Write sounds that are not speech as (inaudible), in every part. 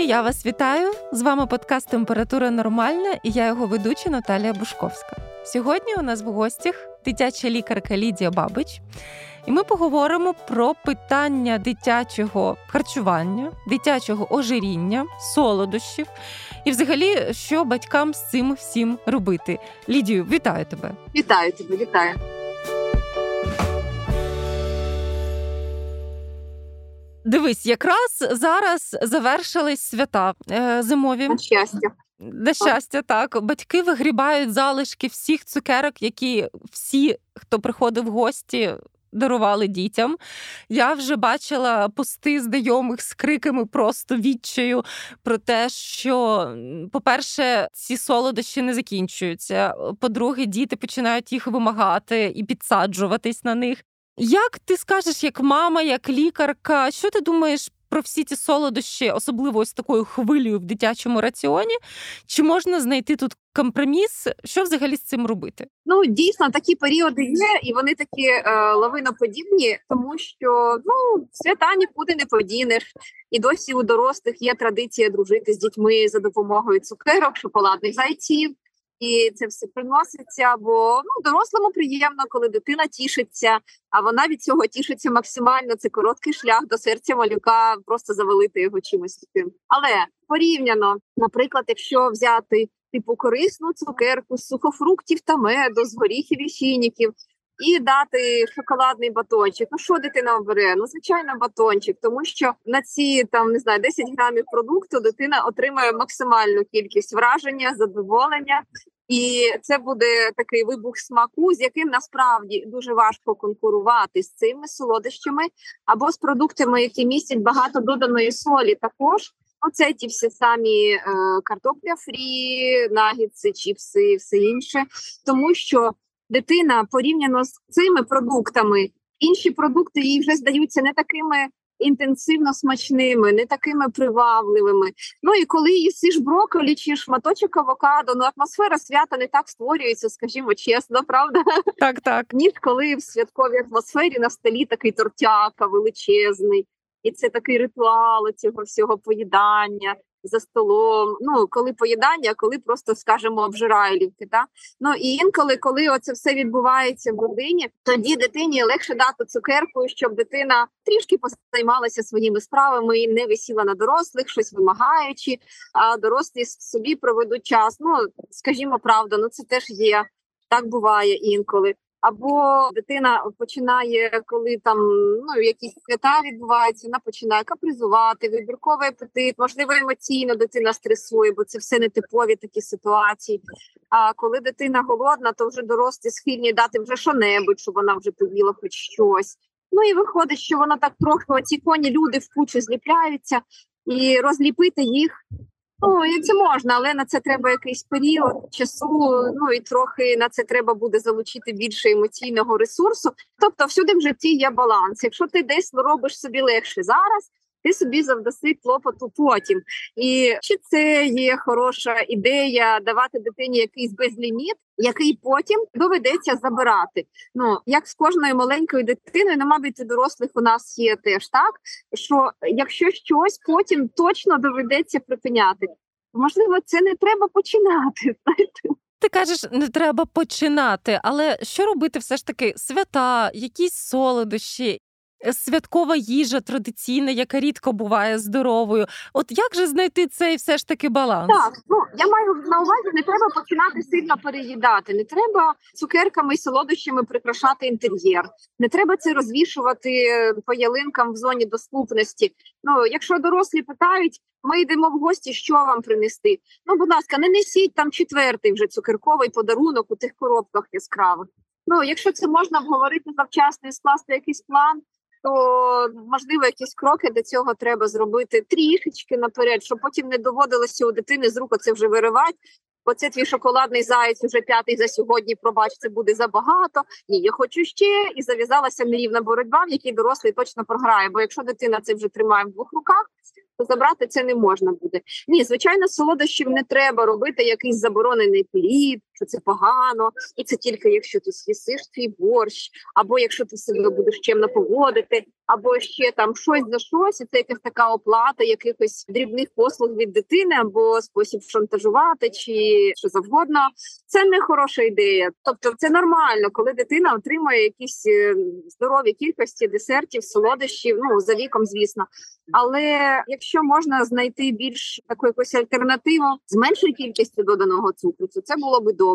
Друзі, я вас вітаю! З вами подкаст Температура Нормальна і я його ведуча Наталія Бушковська. Сьогодні у нас в гостях дитяча лікарка Лідія Бабич. І ми поговоримо про питання дитячого харчування, дитячого ожиріння, солодощів і, взагалі, що батькам з цим всім робити. Лідію, вітаю тебе! Вітаю тебе, вітаю. Дивись, якраз зараз завершились свята е, зимові. На щастя. На щастя, так. Батьки вигрібають залишки всіх цукерок, які всі, хто приходив в гості, дарували дітям. Я вже бачила пости знайомих з криками просто відчаю про те, що, по-перше, ці солодощі не закінчуються. По-друге, діти починають їх вимагати і підсаджуватись на них. Як ти скажеш, як мама, як лікарка, що ти думаєш про всі ці солодощі, особливо ось такою хвилею в дитячому раціоні? Чи можна знайти тут компроміс? Що взагалі з цим робити? Ну дійсно такі періоди є, і вони такі е, лавиноподібні, тому що ну свята нікуди не подінеш, і досі у дорослих є традиція дружити з дітьми за допомогою цукерок, шоколадних зайців і це все приноситься. Бо ну дорослому приємно, коли дитина тішиться, а вона від цього тішиться максимально. Це короткий шлях до серця малюка, просто завалити його чимось таким. Але порівняно, наприклад, якщо взяти типу корисну цукерку з сухофруктів та меду, з горіхів і фініків, і дати шоколадний батончик. Ну що дитина обере? Ну звичайно, батончик, тому що на ці там не знаю 10 грамів продукту дитина отримає максимальну кількість враження, задоволення. І це буде такий вибух смаку, з яким насправді дуже важко конкурувати з цими солодощами або з продуктами, які містять багато доданої солі. Також оце ті всі самі е, картопля фрі, нагідси, чіпси, все інше, тому що дитина порівняно з цими продуктами, інші продукти їй вже здаються не такими інтенсивно смачними, не такими привабливими. Ну і коли їсиш брокколі чи шматочок авокадо, ну атмосфера свята не так створюється, скажімо чесно, правда? Так, так. Ніж коли в святковій атмосфері на столі такий тортяка величезний, і це такий ритуал цього всього поїдання за столом. Ну коли поїдання, коли просто скажемо обжирайлівки. Та ну і інколи, коли оце все відбувається в родині, тоді дитині легше дати цукерку, щоб дитина трішки позаймалася своїми справами і не висіла на дорослих, щось вимагаючи. А дорослі собі проведуть час. Ну скажімо, правда, ну це теж є. Так буває інколи. Або дитина починає, коли там ну якісь свята відбуваються, вона починає капризувати, вибірковий апетит, можливо, емоційно дитина стресує, бо це все не типові такі ситуації. А коли дитина голодна, то вже дорослі схильні дати вже що-небудь, щоб вона вже поїла хоч щось. Ну і виходить, що вона так трохи оці коні люди в кучу зліпляються, і розліпити їх Ну і це можна, але на це треба якийсь період часу. Ну і трохи на це треба буде залучити більше емоційного ресурсу. Тобто, всюди в житті є баланс. Якщо ти десь робиш собі легше зараз, ти собі завдаси клопоту потім. І чи це є хороша ідея давати дитині якийсь безліміт, який потім доведеться забирати? Ну як з кожною маленькою дитиною, ну, мабуть, і дорослих у нас є теж так, що якщо щось потім точно доведеться припиняти, можливо, це не треба починати. (laughs) знаєте. Ти кажеш, не треба починати, але що робити все ж таки свята, якісь солодощі, святкова їжа традиційна, яка рідко буває здоровою. От як же знайти цей все ж таки баланс? Так, ну я маю на увазі, не треба починати сильно переїдати, не треба цукерками і солодощами прикрашати інтер'єр, не треба це розвішувати по ялинкам в зоні доступності. Ну, якщо дорослі питають, ми йдемо в гості, що вам принести. Ну, будь ласка, не несіть там четвертий вже цукерковий подарунок у тих коробках яскравих. Ну, якщо це можна обговорити завчасно і скласти якийсь план то можливо якісь кроки до цього треба зробити трішечки наперед, щоб потім не доводилося у дитини з рук це вже виривати. Оце твій шоколадний заяць уже п'ятий за сьогодні. Пробач, це буде забагато. Ні, я хочу ще і зав'язалася нерівна боротьба, в якій дорослий точно програє. Бо якщо дитина це вже тримає в двох руках, то забрати це не можна буде. Ні, звичайно, солодощів не треба робити якийсь заборонений плід, що це погано, і це тільки якщо ти з'їсиш твій борщ, або якщо ти себе будеш чемно поводити, або ще там щось за щось, і це якась така оплата якихось дрібних послуг від дитини, або спосіб шантажувати, чи що завгодно. Це не хороша ідея. Тобто, це нормально, коли дитина отримує якісь е, здорові кількості десертів, солодощів, ну за віком, звісно. Але якщо можна знайти більш таку якусь альтернативу з меншою кількістю доданого цукру, то це було би добре.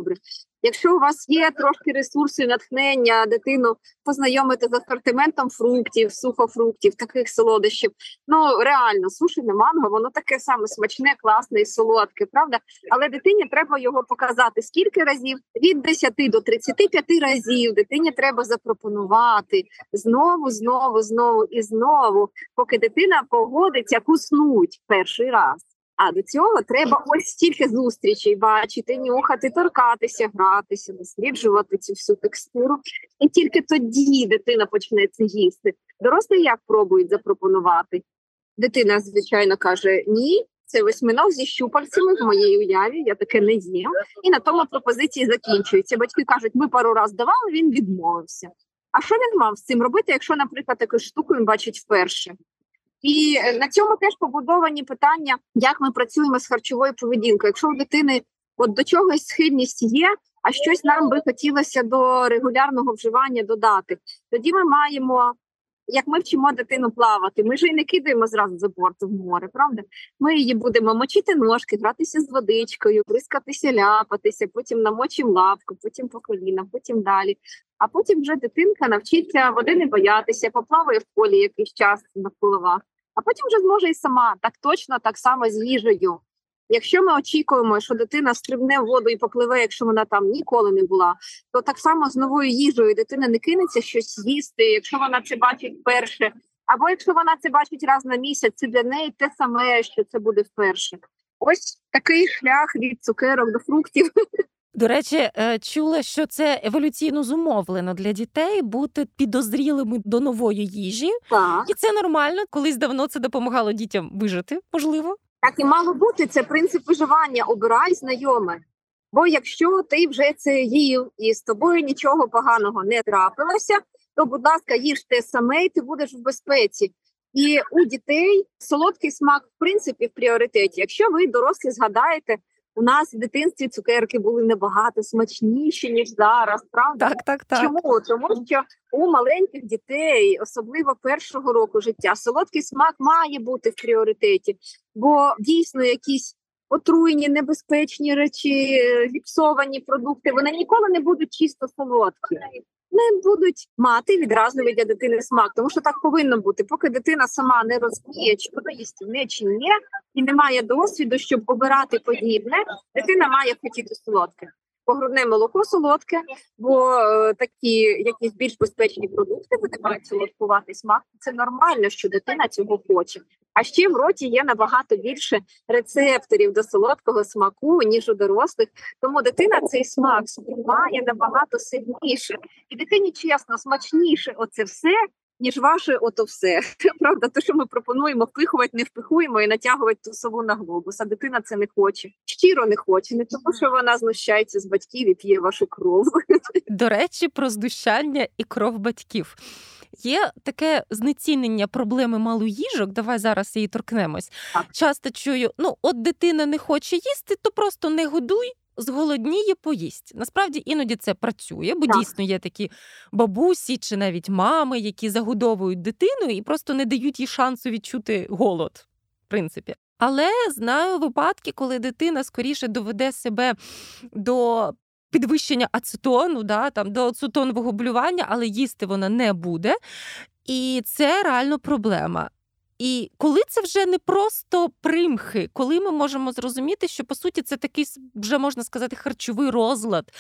Якщо у вас є трошки ресурсів, натхнення, дитину познайомити з асортиментом фруктів, сухофруктів, таких солодощів. Ну реально, сушене манго, воно таке саме смачне, класне і солодке, правда? Але дитині треба його показати скільки разів від 10 до 35 разів. Дитині треба запропонувати знову, знову, знову і знову, поки дитина погодиться куснуть перший раз. А до цього треба ось стільки зустрічей бачити, нюхати, торкатися, гратися, досліджувати цю всю текстуру. І тільки тоді дитина почне це їсти. Дорослі як пробують запропонувати. Дитина, звичайно, каже: ні, це восьминог зі щупальцями в моїй уяві, я таке не їм. І на тому пропозиції закінчуються. Батьки кажуть, ми пару раз давали, він відмовився. А що він мав з цим робити, якщо, наприклад, таку штуку він бачить вперше? І е, на цьому теж побудовані питання, як ми працюємо з харчовою поведінкою. Якщо у дитини от до чогось схильність є, а щось нам би хотілося до регулярного вживання додати, тоді ми маємо. Як ми вчимо дитину плавати, ми ж і не кидаємо зразу за борт в море, правда? Ми її будемо мочити ножки, гратися з водичкою, бризкатися, ляпатися, потім намочимо лапку, потім по коліна, потім далі. А потім вже дитинка навчиться води не боятися, поплаває в полі якийсь час на впливах а потім вже зможе і сама так точно, так само з їжею. Якщо ми очікуємо, що дитина стрибне в воду і попливе, якщо вона там ніколи не була, то так само з новою їжею дитина не кинеться щось їсти, якщо вона це бачить вперше. Або якщо вона це бачить раз на місяць, це для неї те саме, що це буде вперше. Ось такий шлях від цукерок до фруктів. (laughs) До речі, е, чула, що це еволюційно зумовлено для дітей бути підозрілими до нової їжі, так. і це нормально. Колись давно це допомагало дітям вижити, можливо. Так і мало бути це принцип виживання. Обирай знайоме. Бо якщо ти вже це їв і з тобою нічого поганого не трапилося, то, будь ласка, їж те саме, і ти будеш в безпеці. І у дітей солодкий смак, в принципі, в пріоритеті. Якщо ви дорослі згадаєте, у нас в дитинстві цукерки були набагато смачніші ніж зараз. Правда, так, так, так. чому? Тому що у маленьких дітей, особливо першого року життя, солодкий смак має бути в пріоритеті, бо дійсно якісь отруєні, небезпечні речі, зіпсовані продукти, вони ніколи не будуть чисто солодкі не будуть мати відразливий для дитини смак, тому що так повинно бути. Поки дитина сама не розуміє, чи вона їстівне, чи ні, і не має досвіду, щоб обирати подібне, дитина має хотіти солодке погрудне молоко солодке, бо е, такі якісь більш безпечні продукти вони мають солодкувати смак. Це нормально, що дитина цього хоче. А ще в роті є набагато більше рецепторів до солодкого смаку ніж у дорослих. Тому дитина цей смак сприймає набагато сильніше, і дитині чесно смачніше. Оце все ніж ваше, ото все. (laughs) Правда, те, що ми пропонуємо впихувати, не впихуємо і натягувати ту сову на глобус. А дитина це не хоче. Щиро не хоче, не тому, що вона знущається з батьків і п'є вашу кров. До речі, про знущання і кров батьків. Є таке знецінення проблеми малоїжок. Давай зараз її торкнемось. Так. Часто чую: ну, от дитина не хоче їсти, то просто не годуй зголодніє, поїсть. Насправді іноді це працює, бо так. дійсно є такі бабусі чи навіть мами, які загодовують дитину і просто не дають їй шансу відчути голод, в принципі. Але знаю випадки, коли дитина скоріше доведе себе до підвищення ацетону, да, там, до ацетонового блювання, але їсти вона не буде. І це реально проблема. І коли це вже не просто примхи, коли ми можемо зрозуміти, що по суті це такий вже можна сказати харчовий розлад,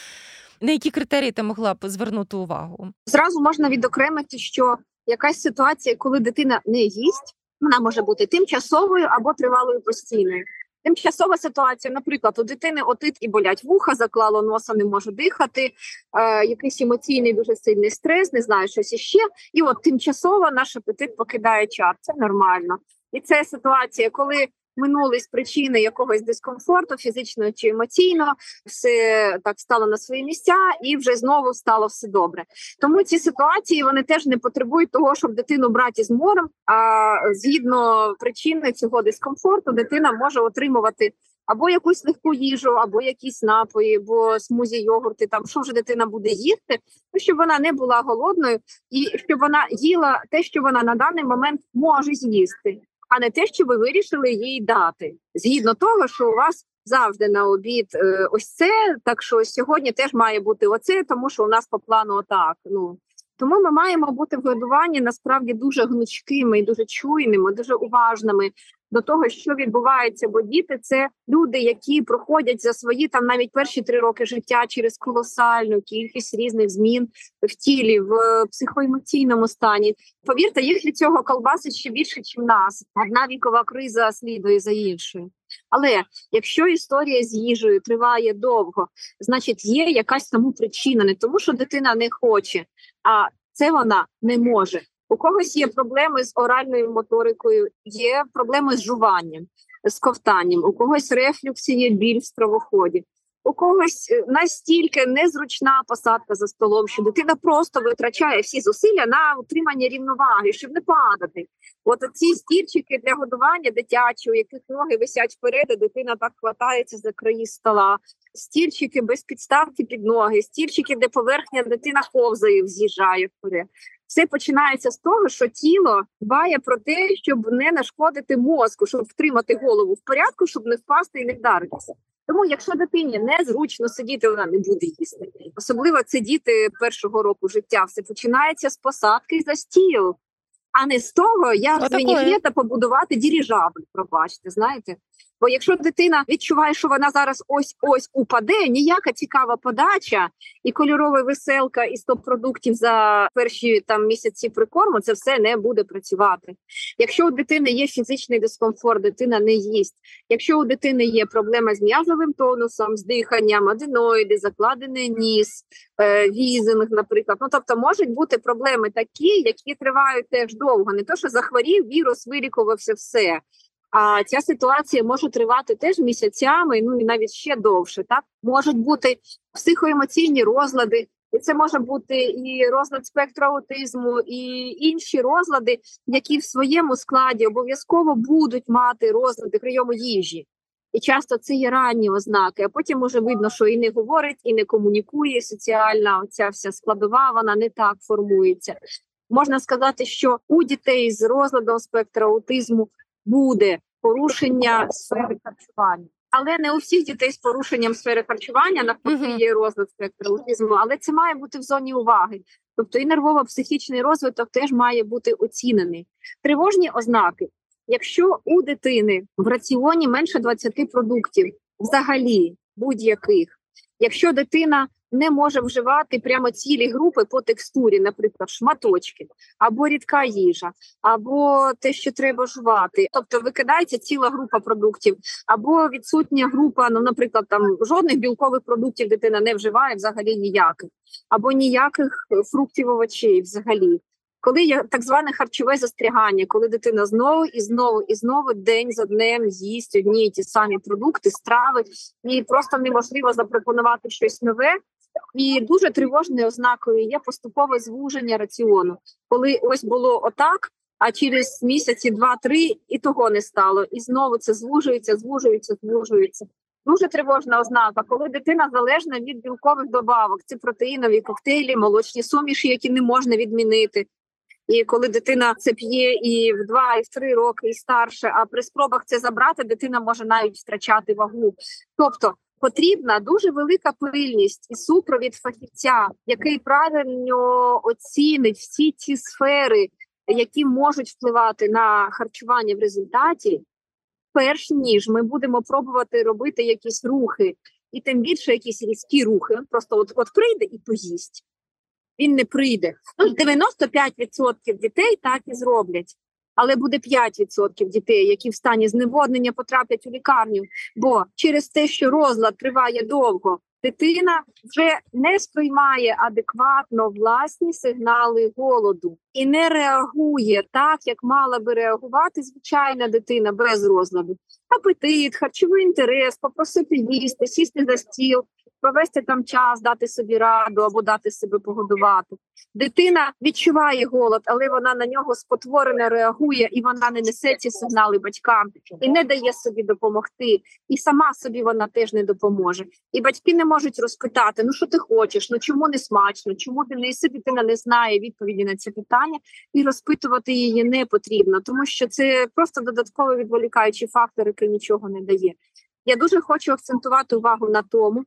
на які критерії ти могла б звернути увагу? Зразу можна відокремити, що якась ситуація, коли дитина не їсть, вона може бути тимчасовою або тривалою постійною. Тимчасова ситуація, наприклад, у дитини отит і болять вуха, заклало носа, не може дихати, е, якийсь емоційний дуже сильний стрес, не знаю, щось іще. І от тимчасово наш апетит покидає чат. Це нормально. І це ситуація, коли минулись причини якогось дискомфорту, фізичного чи емоційного, все так стало на свої місця, і вже знову стало все добре. Тому ці ситуації вони теж не потребують того, щоб дитину брати з морем. А згідно причини цього дискомфорту, дитина може отримувати або якусь легку їжу, або якісь напої, або смузі йогурти. Там що вже дитина буде їсти, ну, щоб вона не була голодною, і щоб вона їла те, що вона на даний момент може з'їсти, а не те, що ви вирішили їй дати, згідно того, що у вас. Завжди на обід е, ось це. Так що сьогодні теж має бути оце, тому що у нас по плану отак. Ну тому ми маємо бути в годуванні насправді дуже гнучкими і дуже чуйними, дуже уважними до того, що відбувається, бо діти це люди, які проходять за свої там навіть перші три роки життя через колосальну кількість різних змін в тілі, в психоемоційному стані. Повірте, їх від цього колбасить ще більше, ніж нас. Одна вікова криза слідує за іншою. Але якщо історія з їжею триває довго, значить є якась тому причина, не тому, що дитина не хоче, а це вона не може. У когось є проблеми з оральною моторикою, є проблеми з жуванням, з ковтанням, у когось рефлюкс є біль в стравоході, у когось е, настільки незручна посадка за столом, що дитина просто витрачає всі зусилля на утримання рівноваги, щоб не падати. От ці стільчики для годування дитячі, у яких ноги висять вперед, і дитина так хватається за краї стола, стільчики без підставки під ноги, стільчики, де поверхня дитина ковзає, з'їжджає вперед. Все починається з того, що тіло дбає про те, щоб не нашкодити мозку, щоб втримати голову в порядку, щоб не впасти і не вдаритися. Тому, якщо дитині незручно сидіти, вона не буде їсти. Особливо це діти першого року життя. Все починається з посадки за стіл, а не з того, як з та побудувати діріжабль. Пробачте, знаєте. Бо якщо дитина відчуває, що вона зараз ось ось упаде, ніяка цікава подача і кольорова веселка і стоп продуктів за перші там місяці прикорму, це все не буде працювати. Якщо у дитини є фізичний дискомфорт, дитина не їсть. Якщо у дитини є проблема з м'язовим тонусом, з диханням, аденоїди, закладений ніс, е, візинг, наприклад, ну тобто можуть бути проблеми такі, які тривають теж довго. Не то, що захворів, вірус вилікувався все. А ця ситуація може тривати теж місяцями, ну і навіть ще довше. Так можуть бути психоемоційні розлади, і це може бути і розлад спектру аутизму, і інші розлади, які в своєму складі обов'язково будуть мати розлади прийому їжі. І часто це є ранні ознаки. А потім може видно, що і не говорить, і не комунікує соціальна. Оця вся складова, вона не так формується. Можна сказати, що у дітей з розладом спектра аутизму буде порушення сфери харчування. Але не у всіх дітей з порушенням сфери харчування навпаки є розлад спектру аутизму, але це має бути в зоні уваги. Тобто і нервово-психічний розвиток теж має бути оцінений. Тривожні ознаки. Якщо у дитини в раціоні менше 20 продуктів, взагалі будь-яких, якщо дитина не може вживати прямо цілі групи по текстурі, наприклад, шматочки, або рідка їжа, або те, що треба жувати. Тобто викидається ціла група продуктів, або відсутня група, ну, наприклад, там жодних білкових продуктів дитина не вживає взагалі ніяких, або ніяких фруктів овочей взагалі. Коли є так зване харчове застрягання, коли дитина знову і знову і знову день за днем їсть одні і ті самі продукти, страви, і просто неможливо запропонувати щось нове, і дуже тривожною ознакою є поступове звуження раціону, коли ось було отак. А через місяці два-три і того не стало. І знову це звужується, звужується, звужується. Дуже тривожна ознака, коли дитина залежна від білкових добавок, це протеїнові коктейлі, молочні суміші, які не можна відмінити. І коли дитина це п'є і в два, і в три роки, і старше, а при спробах це забрати, дитина може навіть втрачати вагу. Тобто потрібна дуже велика пильність і супровід фахівця, який правильно оцінить всі ці сфери, які можуть впливати на харчування в результаті, перш ніж ми будемо пробувати робити якісь рухи, і тим більше якісь різкі рухи. Просто от от прийде і поїсть. Він не прийде. Ну, 95% дітей так і зроблять але буде 5% дітей, які в стані зневоднення потраплять у лікарню. Бо через те, що розлад триває довго, дитина вже не сприймає адекватно власні сигнали голоду і не реагує так, як мала би реагувати звичайна дитина без розладу. Апетит, харчовий інтерес, попросити їсти, сісти за стіл, провести там час, дати собі раду або дати себе погодувати. Дитина відчуває голод, але вона на нього спотворено реагує, і вона не несе ці сигнали батькам і не дає собі допомогти. І сама собі вона теж не допоможе. І батьки не можуть розпитати: ну що ти хочеш, ну чому не смачно, чому ти не їси? Дитина не знає відповіді на ці питання, і розпитувати її не потрібно, тому що це просто додатково відволікаючий фактор, який нічого не дає. Я дуже хочу акцентувати увагу на тому,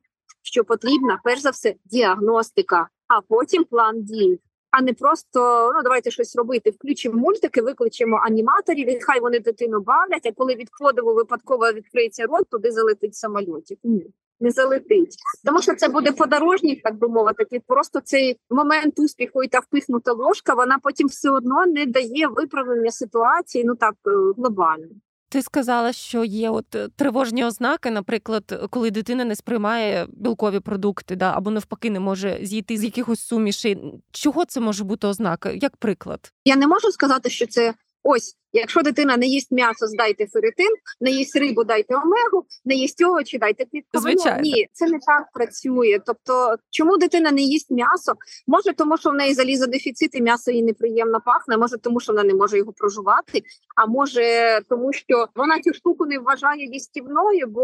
що потрібна перш за все діагностика, а потім план дій. А не просто ну давайте щось робити. Включимо мультики, викличемо аніматорів, і хай вони дитину бавлять. А коли від подиву випадково відкриється рот, туди залетить самольотик. Ні, не залетить, тому що це буде подорожник, так би мовити. Просто цей момент успіху і та впихнута ложка. Вона потім все одно не дає виправлення ситуації. Ну так е, глобально. Ти сказала, що є от е, тривожні ознаки, наприклад, коли дитина не сприймає білкові продукти, да, або навпаки не може зійти з якихось сумішей. Чого це може бути ознака? Як приклад? Я не можу сказати, що це ось Якщо дитина не їсть м'ясо, здайте ферритин, не їсть рибу, дайте омегу, не їсть овочі, дайте клітковину. Ні, це не так працює. Тобто, чому дитина не їсть м'ясо? Може, тому що в неї залізодефіцит і м'ясо їй неприємно пахне, може, тому що вона не може його прожувати, а може, тому що вона цю штуку не вважає їстівною, бо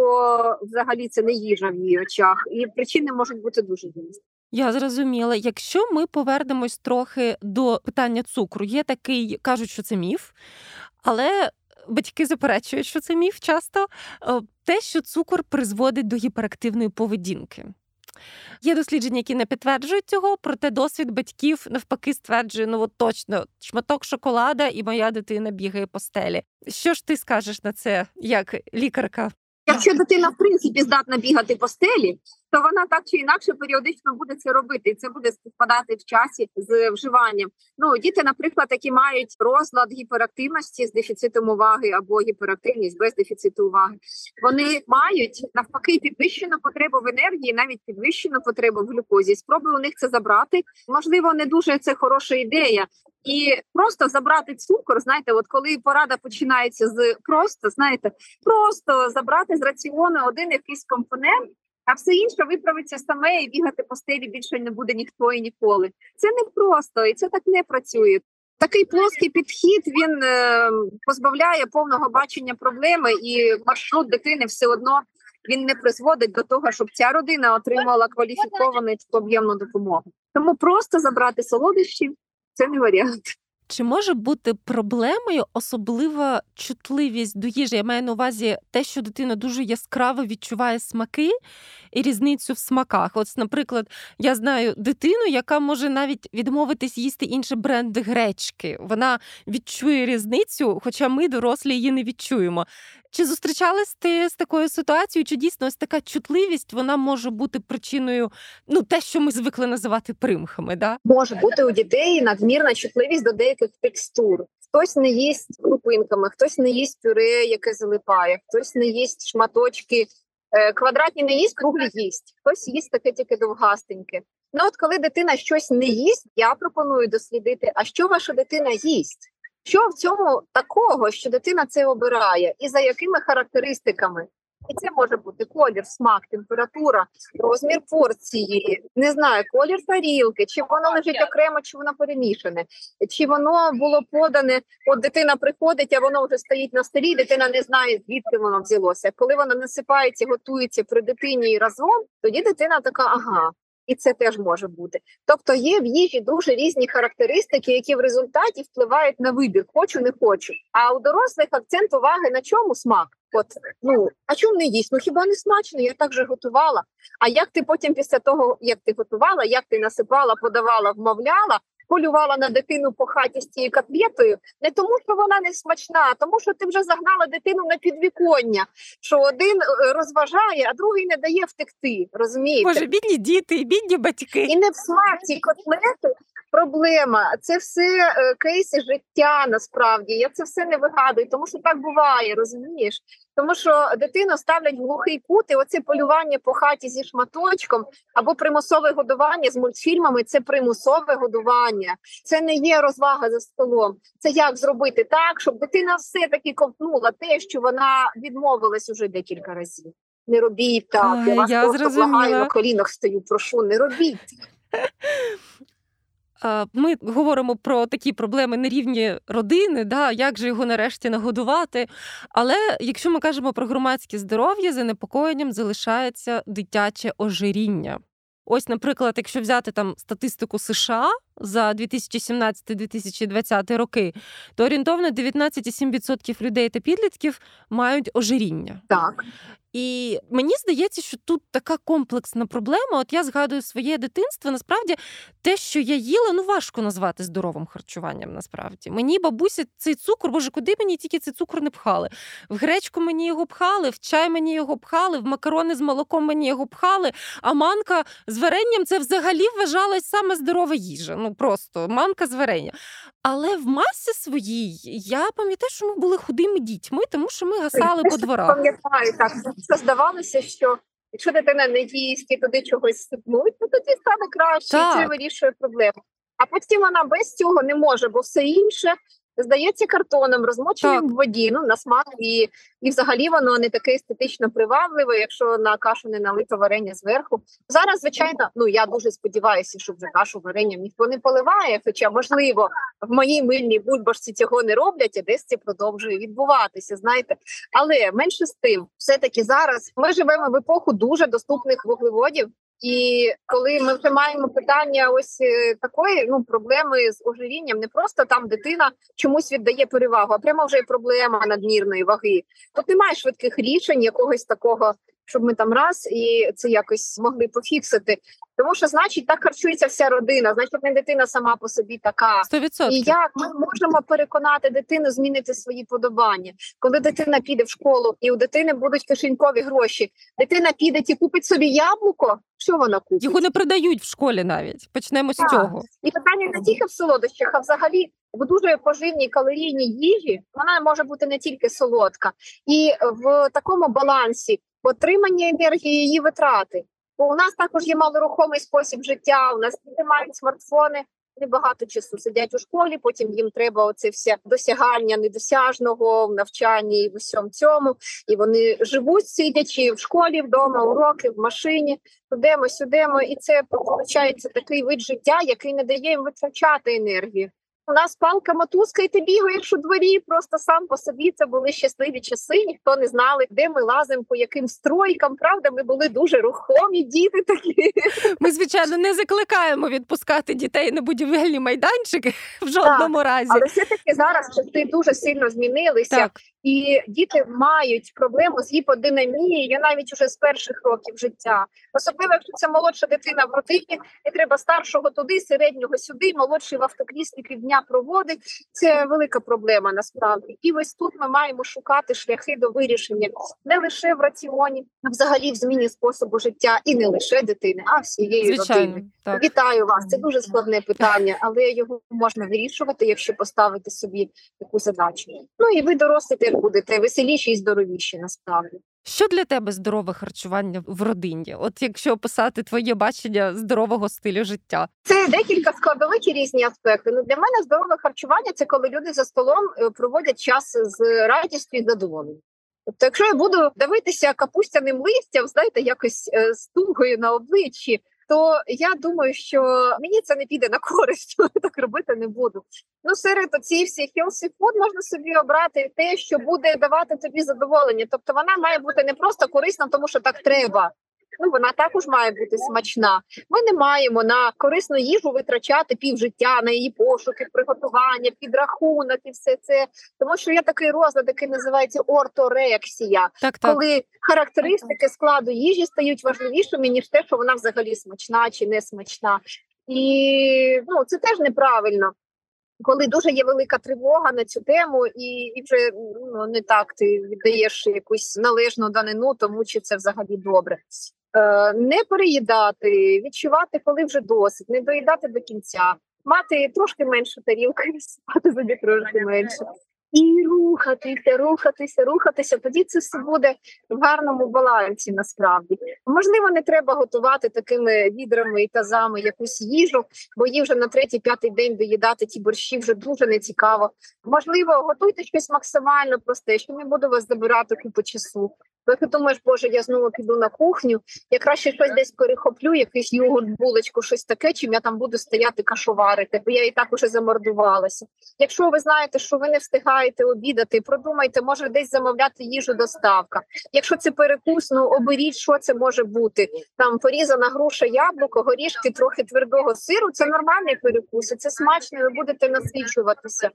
взагалі це не їжа в її очах, і причини можуть бути дуже різні. Я зрозуміла. Якщо ми повернемось трохи до питання цукру, є такий, кажуть, що це міф, але батьки заперечують, що це міф часто е, те, що цукор призводить до гіперактивної поведінки. Є дослідження, які не підтверджують цього, проте досвід батьків навпаки стверджує, ну от точно шматок шоколада, і моя дитина бігає по стелі. Що ж ти скажеш на це як лікарка? Якщо дитина в принципі здатна бігати по стелі, то вона так чи інакше періодично буде це робити, і це буде співпадати в часі з вживанням. Ну діти, наприклад, які мають розлад гіперактивності з дефіцитом уваги або гіперактивність без дефіциту уваги, вони мають навпаки підвищену потребу в енергії, навіть підвищену потребу в глюкозі. Спробуй у них це забрати. Можливо, не дуже це хороша ідея. І просто забрати цукор, знаєте, от коли порада починається з просто, знаєте, просто забрати з раціону один якийсь компонент, а все інше виправиться саме і бігати по стелі більше не буде ніхто і ніколи. Це не просто і це так не працює. Такий плоский підхід він е, позбавляє повного бачення проблеми, і маршрут дитини все одно він не призводить до того, щоб ця родина отримала кваліфіковану об'ємну допомогу. Тому просто забрати солодощі це не варіант. Чи може бути проблемою особлива чутливість до їжі? Я маю на увазі те, що дитина дуже яскраво відчуває смаки і різницю в смаках. От, наприклад, я знаю дитину, яка може навіть відмовитись їсти інші бренди гречки. Вона відчує різницю, хоча ми, дорослі, її не відчуємо. Чи зустрічались ти з такою ситуацією? Чи дійсно ось така чутливість вона може бути причиною, ну те, що ми звикли називати примхами? Да? Може бути у дітей надмірна чутливість до деяких текстур. Хтось не їсть крупинками, хтось не їсть пюре, яке залипає, хтось не їсть шматочки. Е, квадратні не їсть, круглі їсть. Хтось їсть таке тільки довгастеньке. Ну от коли дитина щось не їсть, я пропоную дослідити, а що ваша дитина їсть. Що в цьому такого, що дитина це обирає, і за якими характеристиками? І це може бути колір, смак, температура, розмір порції, не знаю, колір тарілки, чи воно лежить окремо, чи воно перемішане, чи воно було подане. От дитина приходить, а воно вже стоїть на столі. Дитина не знає, звідки воно взялося. Коли воно насипається, готується при дитині разом, тоді дитина така, ага, і це теж може бути. Тобто є в їжі дуже різні характеристики, які в результаті впливають на вибір, хочу, не хочу. А у дорослих акцент уваги на чому смак? От ну а чому не їсть? Ну хіба не смачно? Я так же готувала. А як ти потім, після того як ти готувала, як ти насипала, подавала, вмовляла? Полювала на дитину по хаті з цією котлетою, не тому, що вона не смачна, а тому, що ти вже загнала дитину на підвіконня, що один е, розважає, а другий не дає втекти. Розумієте? Боже, бідні діти, бідні батьки. І не в смаці котлети проблема. Це все е, кейси життя насправді. Я це все не вигадую, тому що так буває, розумієш? Тому що дитину ставлять в глухий кут, і оце полювання по хаті зі шматочком або примусове годування з мультфільмами це примусове годування. Це не є розвага за столом. Це як зробити так, щоб дитина все таки ковтнула те, що вона відмовилась уже декілька разів. Не робіть так. Я вас я просто зрозуміла. благаю на колінах стою. Прошу, не робіть. (laughs) А, Ми говоримо про такі проблеми на рівні родини, да, як же його нарешті нагодувати. Але якщо ми кажемо про громадське здоров'я, занепокоєнням залишається дитяче ожиріння. Ось, наприклад, якщо взяти там статистику США за 2017-2020 роки, то орієнтовно 19,7% людей та підлітків мають ожиріння. Так. І мені здається, що тут така комплексна проблема. От я згадую своє дитинство. Насправді, те, що я їла, ну важко назвати здоровим харчуванням. Насправді мені бабуся цей цукор, боже, куди мені тільки цей цукор не пхали? В гречку мені його пхали, в чай мені його пхали, в макарони з молоком мені його пхали. А манка з варенням це взагалі вважалась саме здорова їжа. Ну просто манка з варення. Але в масі своїй я пам'ятаю, що ми були худими дітьми, тому що ми гасали по дворах. Пам'ятаю так. Це здавалося, що якщо дитина не їсть і туди чогось сипнуть, то тоді стане краще, і це вирішує проблему. А потім вона без цього не може, бо все інше здається картоном, розмоченим Так. в воді. Ну на смак і, і взагалі воно не таке естетично привабливе, якщо на кашу не налито варення зверху. Зараз, звичайно, ну я дуже сподіваюся, що вже кашу варенням ніхто не поливає. Хоча, можливо, в моїй мильній бульбашці цього не роблять, а десь це продовжує відбуватися. Знаєте, але менше з тим, все таки зараз ми живемо в епоху дуже доступних вуглеводів. І коли ми вже маємо питання ось е, такої ну проблеми з ожирінням, не просто там дитина чомусь віддає перевагу, а прямо вже є проблема надмірної ваги. Тут немає швидких рішень, якогось такого, щоб ми там раз і це якось могли пофіксити. Тому що, значить, так харчується вся родина, значить, не дитина сама по собі така. 100%. І як ми можемо переконати дитину змінити свої подобання, коли дитина піде в школу і у дитини будуть кишенькові гроші, дитина піде і купить собі яблуко. Що вона купить? Його не продають в школі навіть. Почнемо з цього. І питання не тільки в солодощах, а взагалі в дуже поживній калорійній їжі вона може бути не тільки солодка, і в такому балансі отримання енергії її витрати. Бо у нас також є малорухомий спосіб життя. У нас діти мають смартфони. Небагато часу сидять у школі, потім їм треба оце все досягання недосяжного в навчанні і в усьому цьому. І вони живуть сидячи в школі, вдома, уроки, в машині, tudемо, сюдемо, і це виходить такий вид життя, який не дає їм витрачати енергію. У нас палка мотузка, і ти бігаєш у дворі. Просто сам по собі це були щасливі часи. Ніхто не знали, де ми лазимо, по яким стройкам. Правда, ми були дуже рухомі діти такі. Ми, звичайно, не закликаємо відпускати дітей на будівельні майданчики (laughs) в жодному разі. Але все таки зараз часи дуже сильно змінилися. Так, і діти мають проблему з гіподинамією навіть уже з перших років життя. Особливо, якщо це молодша дитина в родині, і треба старшого туди, середнього сюди, молодший в автокріслі півдня проводить. Це велика проблема насправді. І ось тут ми маємо шукати шляхи до вирішення не лише в раціоні, а взагалі в зміні способу життя, і не лише дитини, а всієї родини. Так. Вітаю вас. Це дуже складне питання, але його можна вирішувати, якщо поставити собі таку задачу. Ну і ви дорослі теж будете веселіші і здоровіші насправді. Що для тебе здорове харчування в родині? От якщо описати твоє бачення здорового стилю життя. Це декілька складових і різні аспекти. Ну для мене здорове харчування це коли люди за столом е, проводять час з радістю і задоволенням. Тобто, якщо я буду дивитися капустяним листям, знаєте, якось е, з тугою на обличчі, то я думаю, що мені це не піде на користь, (laughs) так робити не буду. Ну, серед цієї всі healthy food можна собі обрати те, що буде давати тобі задоволення. Тобто вона має бути не просто корисна, тому що так треба. Ну, вона також має бути смачна. Ми не маємо на корисну їжу витрачати півжиття на її пошуки, приготування, підрахунок і все це. Тому що є такий розлад, який називається орторексія, Так, так. коли характеристики складу їжі стають важливішими ніж те, що вона взагалі смачна чи не смачна. І ну це теж неправильно. Коли дуже є велика тривога на цю тему, і, і вже ну не так ти віддаєш якусь належну данину, тому чи це взагалі добре. Е, не переїдати, відчувати, коли вже досить, не доїдати до кінця, мати трошки меншу тарілку, і (laughs) спати собі трошки менше. і рухатися, рухатися, рухатися. Тоді це все буде в гарному балансі. Насправді можливо, не треба готувати такими відрами і тазами якусь їжу, бо її вже на третій, п'ятий день доїдати ті борщі вже дуже не цікаво. Можливо, готуйте щось максимально просте, що не буду вас забирати купу часу. Коли ти думаєш, боже, я знову піду на кухню, я краще щось десь перехоплю, якийсь йогурт, булочку, щось таке, чим я там буду стояти кашоварити, бо я і так уже замордувалася. Якщо ви знаєте, що ви не встигаєте обідати, продумайте, може десь замовляти їжу доставка. Якщо це перекус, ну оберіть, що це може бути. Там порізана груша, яблуко, горішки, трохи твердого сиру. Це нормальний перекус, це смачно. Ви будете насичуватися.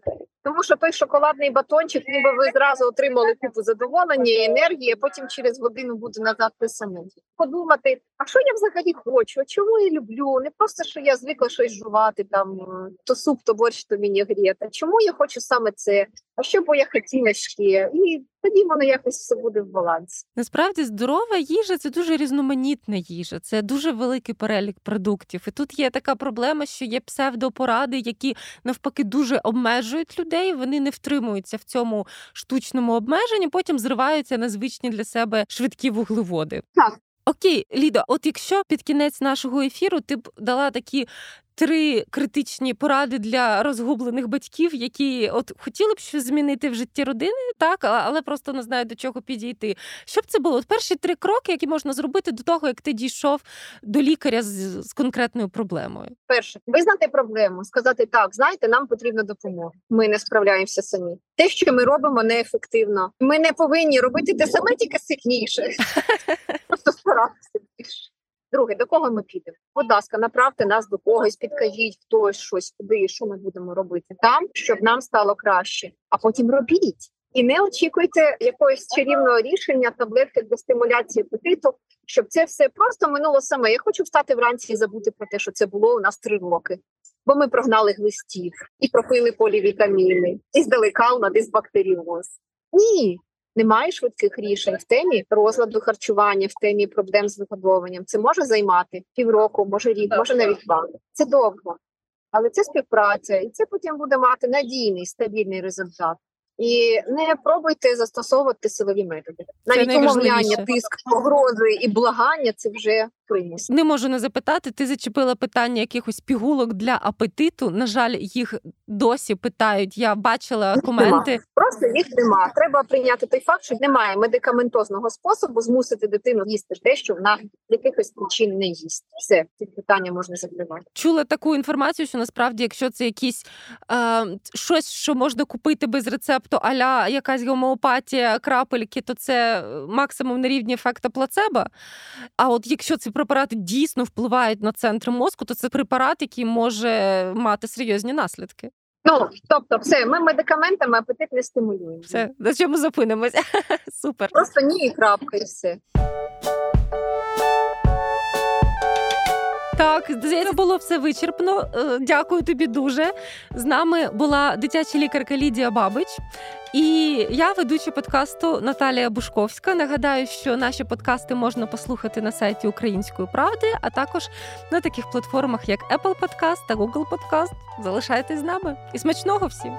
Тому що той шоколадний батончик, ніби ви зразу отримали купу задоволення і енергії. а Потім через годину буде назад те. Подумати, а що я взагалі хочу? Чому я люблю? Не просто що я звикла щось жувати, там то суп, то борщ, то вінігрет. Чому я хочу саме це? А що б я хотіла ще? І тоді воно якось все буде в балансі. Насправді здорова їжа це дуже різноманітна їжа, це дуже великий перелік продуктів. І тут є така проблема, що є псевдопоради, які навпаки дуже обмежують людей. Вони не втримуються в цьому штучному обмеженні, потім зриваються на звичні для себе швидкі вуглеводи. Так. Окей, Лідо, от якщо під кінець нашого ефіру ти б дала такі три критичні поради для розгублених батьків, які от хотіли б щось змінити в житті родини, так але просто не знають до чого підійти. Що б це було? От перші три кроки, які можна зробити до того, як ти дійшов до лікаря з, з конкретною проблемою. Перше визнати проблему, сказати так, знаєте, нам потрібна допомога. Ми не справляємося самі. Те, що ми робимо, неефективно. Ми не повинні робити те саме, тільки сильніше. (laughs) Просто старатися більше. Друге, до кого ми підемо? Будь ласка, направте нас до когось, підкажіть хтось щось, куди і що ми будемо робити там, щоб нам стало краще. А потім робіть. І не очікуйте якогось чарівного рішення, таблетки для стимуляції апетиту, щоб це все просто минуло саме. Я хочу встати вранці і забути про те, що це було у нас три роки. Бо ми прогнали глистів і пропили полівітаміни, і здалека у нас дисбактеріоз. Ні, немає швидких рішень в темі розладу харчування, в темі проблем з вигодовуванням. Це може займати півроку, може рік, може навіть два. Це довго, але це співпраця, і це потім буде мати надійний стабільний результат. І не пробуйте застосовувати силові методи. Навіть умовляння, тиск, погрози і благання це вже примус. Не можу не запитати. Ти зачепила питання якихось пігулок для апетиту. На жаль, їх досі питають. Я бачила коменти. Нема. Просто їх нема. Треба прийняти той факт, що немає медикаментозного способу змусити дитину їсти те, що вона якихось причин не їсть. Все ці питання можна закривати. Чула таку інформацію, що насправді, якщо це якісь е, щось, що можна купити без рецепту, аля якась гомеопатія, крапельки, то це максимум на рівні ефекта плацебо. А от якщо це препарати дійсно впливають на центр мозку, то це препарат, який може мати серйозні наслідки. Ну тобто, все, ми медикаментами апетит не стимулюємо. Все, на чому зупинимося? (laughs) Супер. Просто ні, і крапка, і все. Так, здається, було все вичерпно. Е, дякую тобі дуже. З нами була дитяча лікарка Лідія Бабич. І я ведуча подкасту Наталія Бушковська. Нагадаю, що наші подкасти можна послухати на сайті Української правди, а також на таких платформах, як Apple Podcast та Google Podcast. Залишайтесь з нами і смачного всім!